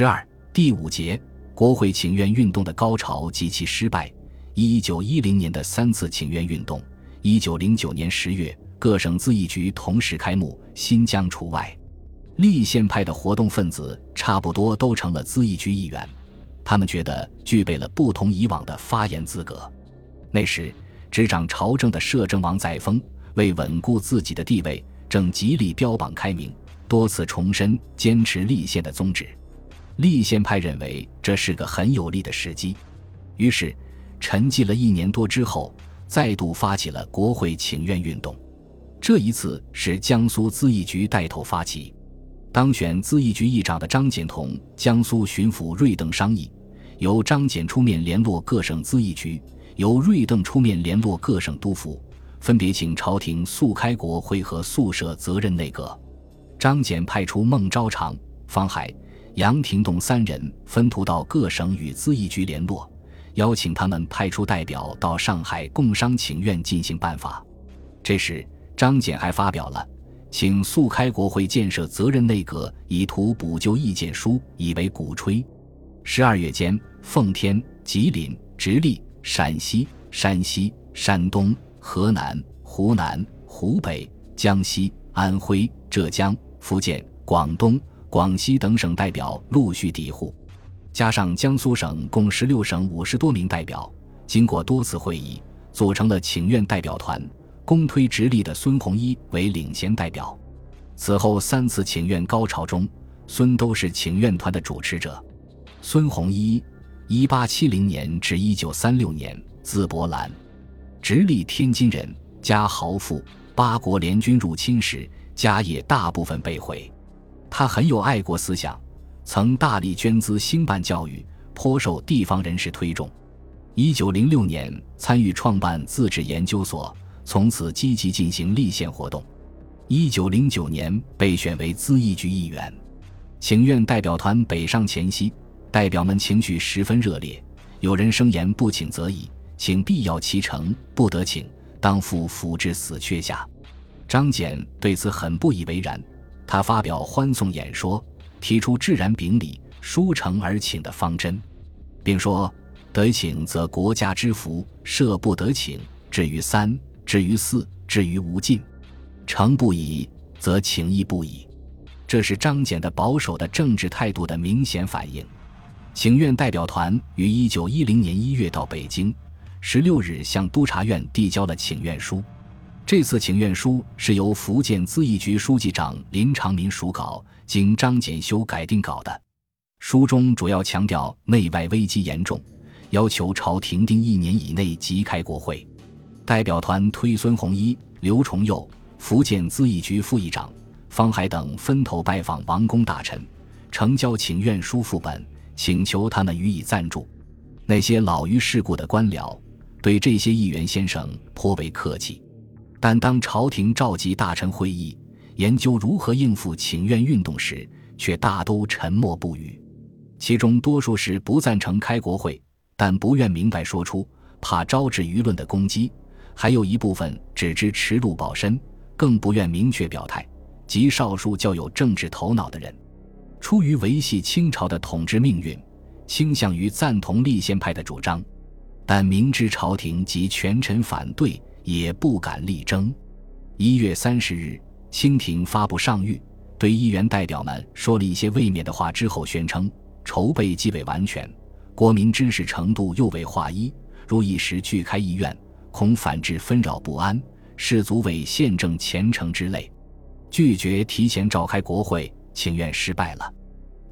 十二第五节，国会请愿运动的高潮及其失败。一九一零年的三次请愿运动，一九零九年十月，各省咨议局同时开幕，新疆除外。立宪派的活动分子差不多都成了咨议局议员，他们觉得具备了不同以往的发言资格。那时，执掌朝政的摄政王载沣为稳固自己的地位，正极力标榜开明，多次重申坚持立宪的宗旨。立宪派认为这是个很有利的时机，于是。沉寂了一年多之后，再度发起了国会请愿运动。这一次是江苏咨议局带头发起。当选咨议局议长的张謇同江苏巡抚瑞邓商议，由张謇出面联络各省咨议局，由瑞邓出面联络各省督府，分别请朝廷速开国会和速设责任内阁。张謇派出孟昭常、方海、杨廷栋三人分途到各省与咨议局联络。邀请他们派出代表到上海共商请愿进行办法。这时，张謇还发表了请速开国会建设责任内阁，以图补救意见书，以为鼓吹。十二月间，奉天、吉林、直隶、陕西、山西、山东、河南、湖南、湖北、江西、安徽、浙江、福建、广东、广西等省代表陆续抵沪。加上江苏省共十六省五十多名代表，经过多次会议，组成了请愿代表团，公推直隶的孙洪一为领衔代表。此后三次请愿高潮中，孙都是请愿团的主持者。孙洪一，一八七零年至一九三六年，字伯兰，直隶天津人，家豪富。八国联军入侵时，家业大部分被毁。他很有爱国思想。曾大力捐资兴办教育，颇受地方人士推崇。一九零六年参与创办自治研究所，从此积极进行立宪活动。一九零九年被选为咨议局议员。请愿代表团北上前夕，代表们情绪十分热烈。有人声言：“不请则已，请必要其成；不得请，当赴府至死缺下。”张謇对此很不以为然，他发表欢送演说。提出自然秉礼、书诚而请的方针，并说：“得请则国家之福；设不得请，至于三，至于四，至于无尽。诚不已，则请亦不已。”这是张謇的保守的政治态度的明显反映。请愿代表团于一九一零年一月到北京，十六日向督察院递交了请愿书。这次请愿书是由福建咨议局书记长林长民署稿。经张謇修改定稿的书中主要强调内外危机严重，要求朝廷定一年以内即开国会。代表团推孙洪一、刘崇佑、福建咨议局副议长方海等分头拜访王公大臣，呈交请愿书副本，请求他们予以赞助。那些老于世故的官僚对这些议员先生颇为客气，但当朝廷召集大臣会议。研究如何应付请愿运动时，却大都沉默不语。其中多数是不赞成开国会，但不愿明白说出，怕招致舆论的攻击；还有一部分只知持路保身，更不愿明确表态。极少数较有政治头脑的人，出于维系清朝的统治命运，倾向于赞同立宪派的主张，但明知朝廷及权臣反对，也不敢力争。一月三十日。清廷发布上谕，对议员代表们说了一些卫冕的话之后，宣称筹备既未完全，国民知识程度又未划一，如一时拒开议院，恐反致纷扰不安，士足为宪政前程之累，拒绝提前召开国会，请愿失败了。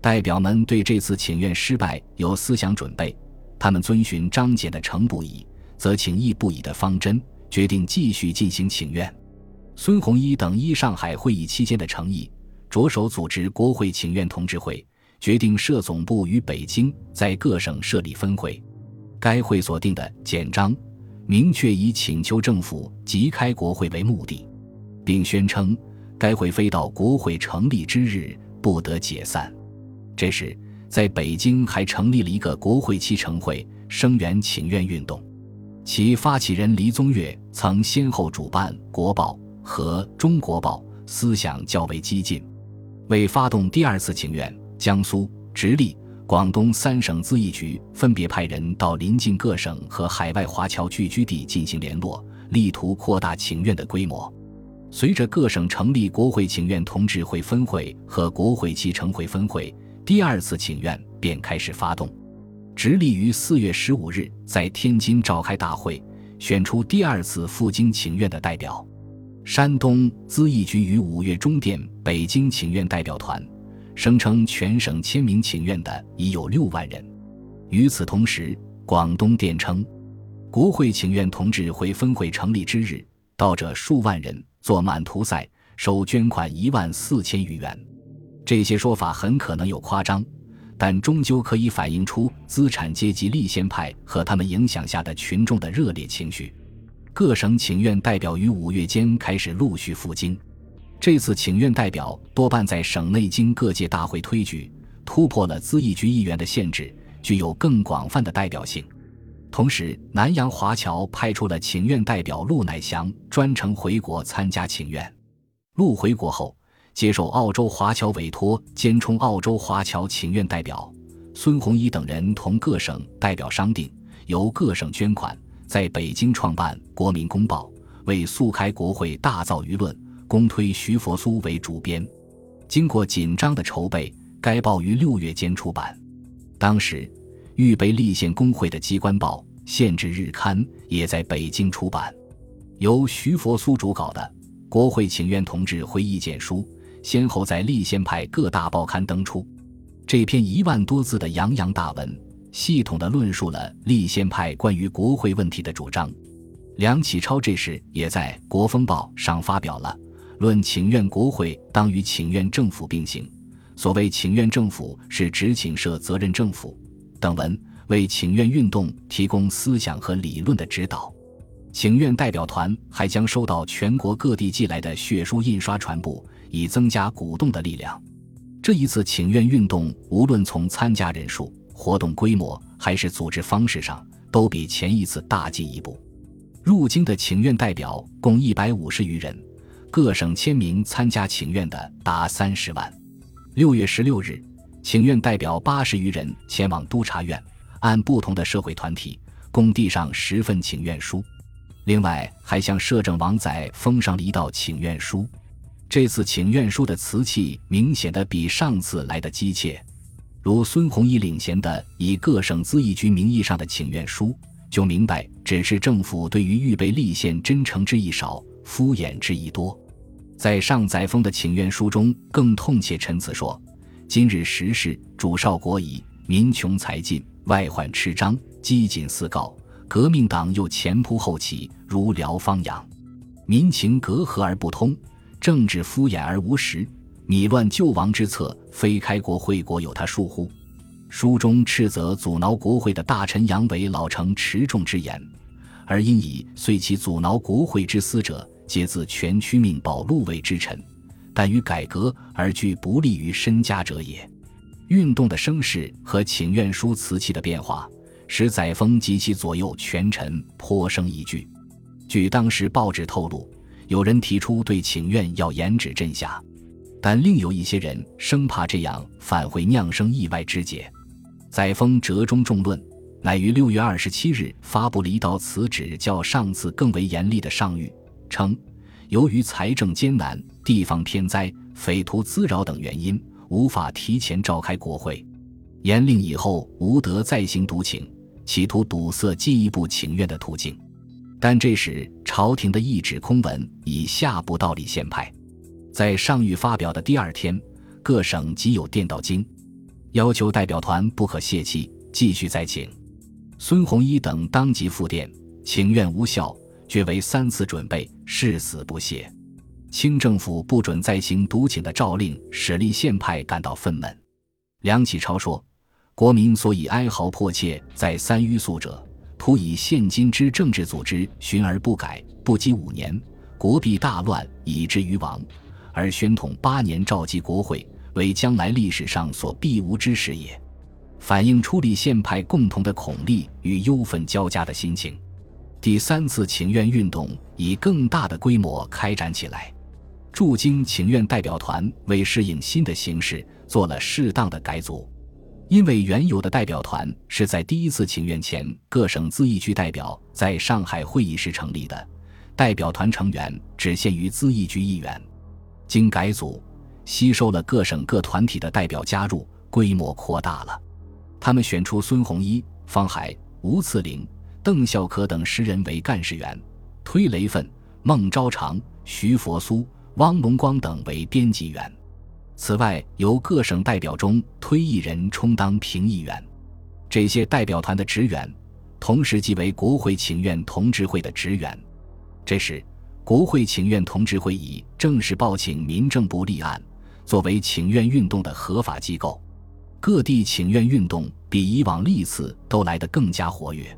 代表们对这次请愿失败有思想准备，他们遵循张謇的诚不已，则请义不已的方针，决定继续进行请愿。孙洪一等依上海会议期间的诚意，着手组织国会请愿同志会，决定设总部于北京，在各省设立分会。该会所定的简章，明确以请求政府即开国会为目的，并宣称该会非到国会成立之日不得解散。这时，在北京还成立了一个国会期成会，声援请愿运动。其发起人黎宗岳曾先后主办《国报》。和《中国报》思想较为激进，为发动第二次请愿，江苏、直隶、广东三省咨议局分别派人到邻近各省和海外华侨聚居地进行联络，力图扩大请愿的规模。随着各省成立国会请愿同志会分会和国会期成会分会，第二次请愿便开始发动。直隶于四月十五日在天津召开大会，选出第二次赴京请愿的代表。山东咨议局于五月中电北京请愿代表团，声称全省签名请愿的已有六万人。与此同时，广东电称，国会请愿同志会分会成立之日，到者数万人。做满图赛，收捐款一万四千余元。这些说法很可能有夸张，但终究可以反映出资产阶级立宪派和他们影响下的群众的热烈情绪。各省请愿代表于五月间开始陆续赴京。这次请愿代表多半在省内经各界大会推举，突破了咨议局议员的限制，具有更广泛的代表性。同时，南洋华侨派出了请愿代表陆乃祥专程回国参加请愿。陆回国后，接受澳洲华侨委托，兼充澳洲华侨请愿代表。孙洪一等人同各省代表商定，由各省捐款，在北京创办《国民公报》，为速开国会大造舆论，公推徐佛苏为主编。经过紧张的筹备，该报于六月间出版。当时。预备立宪工会的机关报《限制日刊》也在北京出版，由徐佛苏主稿的《国会请愿同志会意见书》先后在立宪派各大报刊登出。这篇一万多字的洋洋大文，系统地论述了立宪派关于国会问题的主张。梁启超这时也在《国风报》上发表了《论请愿国会当与请愿政府并行》，所谓请愿政府是指请社责任政府。等文为请愿运动提供思想和理论的指导。请愿代表团还将收到全国各地寄来的血书印刷传布，以增加鼓动的力量。这一次请愿运动，无论从参加人数、活动规模还是组织方式上，都比前一次大进一步。入京的请愿代表共一百五十余人，各省签名参加请愿的达三十万。六月十六日。请愿代表八十余人前往督察院，按不同的社会团体共递上十份请愿书，另外还向摄政王载封上了一道请愿书。这次请愿书的词气明显的比上次来的急切，如孙洪一领衔的以各省咨议局名义上的请愿书，就明白只是政府对于预备立宪真诚之意少，敷衍之意多。在上载封的请愿书中，更痛切陈词说。今日时事，主少国矣，民穷财尽，外患吃张，饥馑四告。革命党又前仆后继，如燎方阳，民情隔阂而不通，政治敷衍而无实，米乱救亡之策，非开国会国有他疏乎？书中斥责阻挠国会的大臣杨伟老成持重之言，而因以遂其阻挠国会之私者，皆自全区命保禄位之臣。但于改革而具不利于身家者也。运动的声势和请愿书词气的变化，使载沣及其左右权臣颇生疑惧。据当时报纸透露，有人提出对请愿要严旨镇下，但另有一些人生怕这样反会酿生意外之结。载沣折中众论，乃于六月二十七日发布了一道辞旨，较上次更为严厉的上谕，称。由于财政艰难、地方天灾、匪徒滋扰等原因，无法提前召开国会。严令以后无得再行独请，企图堵塞进一步请愿的途径。但这时朝廷的一纸空文已下不到立宪派。在上谕发表的第二天，各省即有电到京，要求代表团不可泄气，继续再请。孙洪一等当即复电，请愿无效。决为三次准备，誓死不懈。清政府不准再行独请的诏令，使立宪派感到愤懑。梁启超说：“国民所以哀嚎迫切，在三欲速者，徒以现今之政治组织循而不改，不及五年，国必大乱，以至于亡。而宣统八年召集国会，为将来历史上所必无之事也。”反映出立宪派共同的恐厉与忧愤交加的心情。第三次请愿运动以更大的规模开展起来，驻京请愿代表团为适应新的形势做了适当的改组。因为原有的代表团是在第一次请愿前各省咨议局代表在上海会议时成立的，代表团成员只限于咨议局议员。经改组，吸收了各省各团体的代表加入，规模扩大了。他们选出孙洪一、方海、吴次林、邓孝可等十人为干事员，推雷奋、孟昭常、徐佛苏、汪龙光等为编辑员。此外，由各省代表中推一人充当评议员。这些代表团的职员，同时即为国会请愿同志会的职员。这时，国会请愿同志会议正式报请民政部立案，作为请愿运动的合法机构。各地请愿运动比以往历次都来得更加活跃。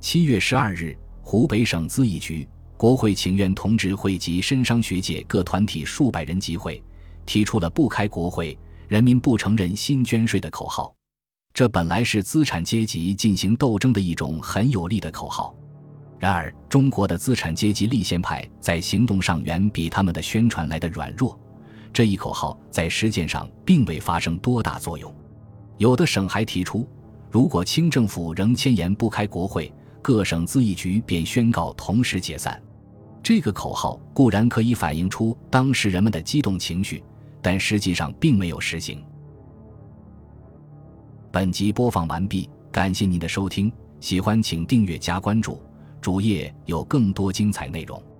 七月十二日，湖北省咨议局、国会请愿同志会及深商学界各团体数百人集会。提出了不开国会、人民不承认新捐税的口号，这本来是资产阶级进行斗争的一种很有力的口号。然而，中国的资产阶级立宪派在行动上远比他们的宣传来的软弱，这一口号在实践上并未发生多大作用。有的省还提出，如果清政府仍迁延不开国会，各省咨议局便宣告同时解散。这个口号固然可以反映出当时人们的激动情绪。但实际上并没有实行。本集播放完毕，感谢您的收听，喜欢请订阅加关注，主页有更多精彩内容。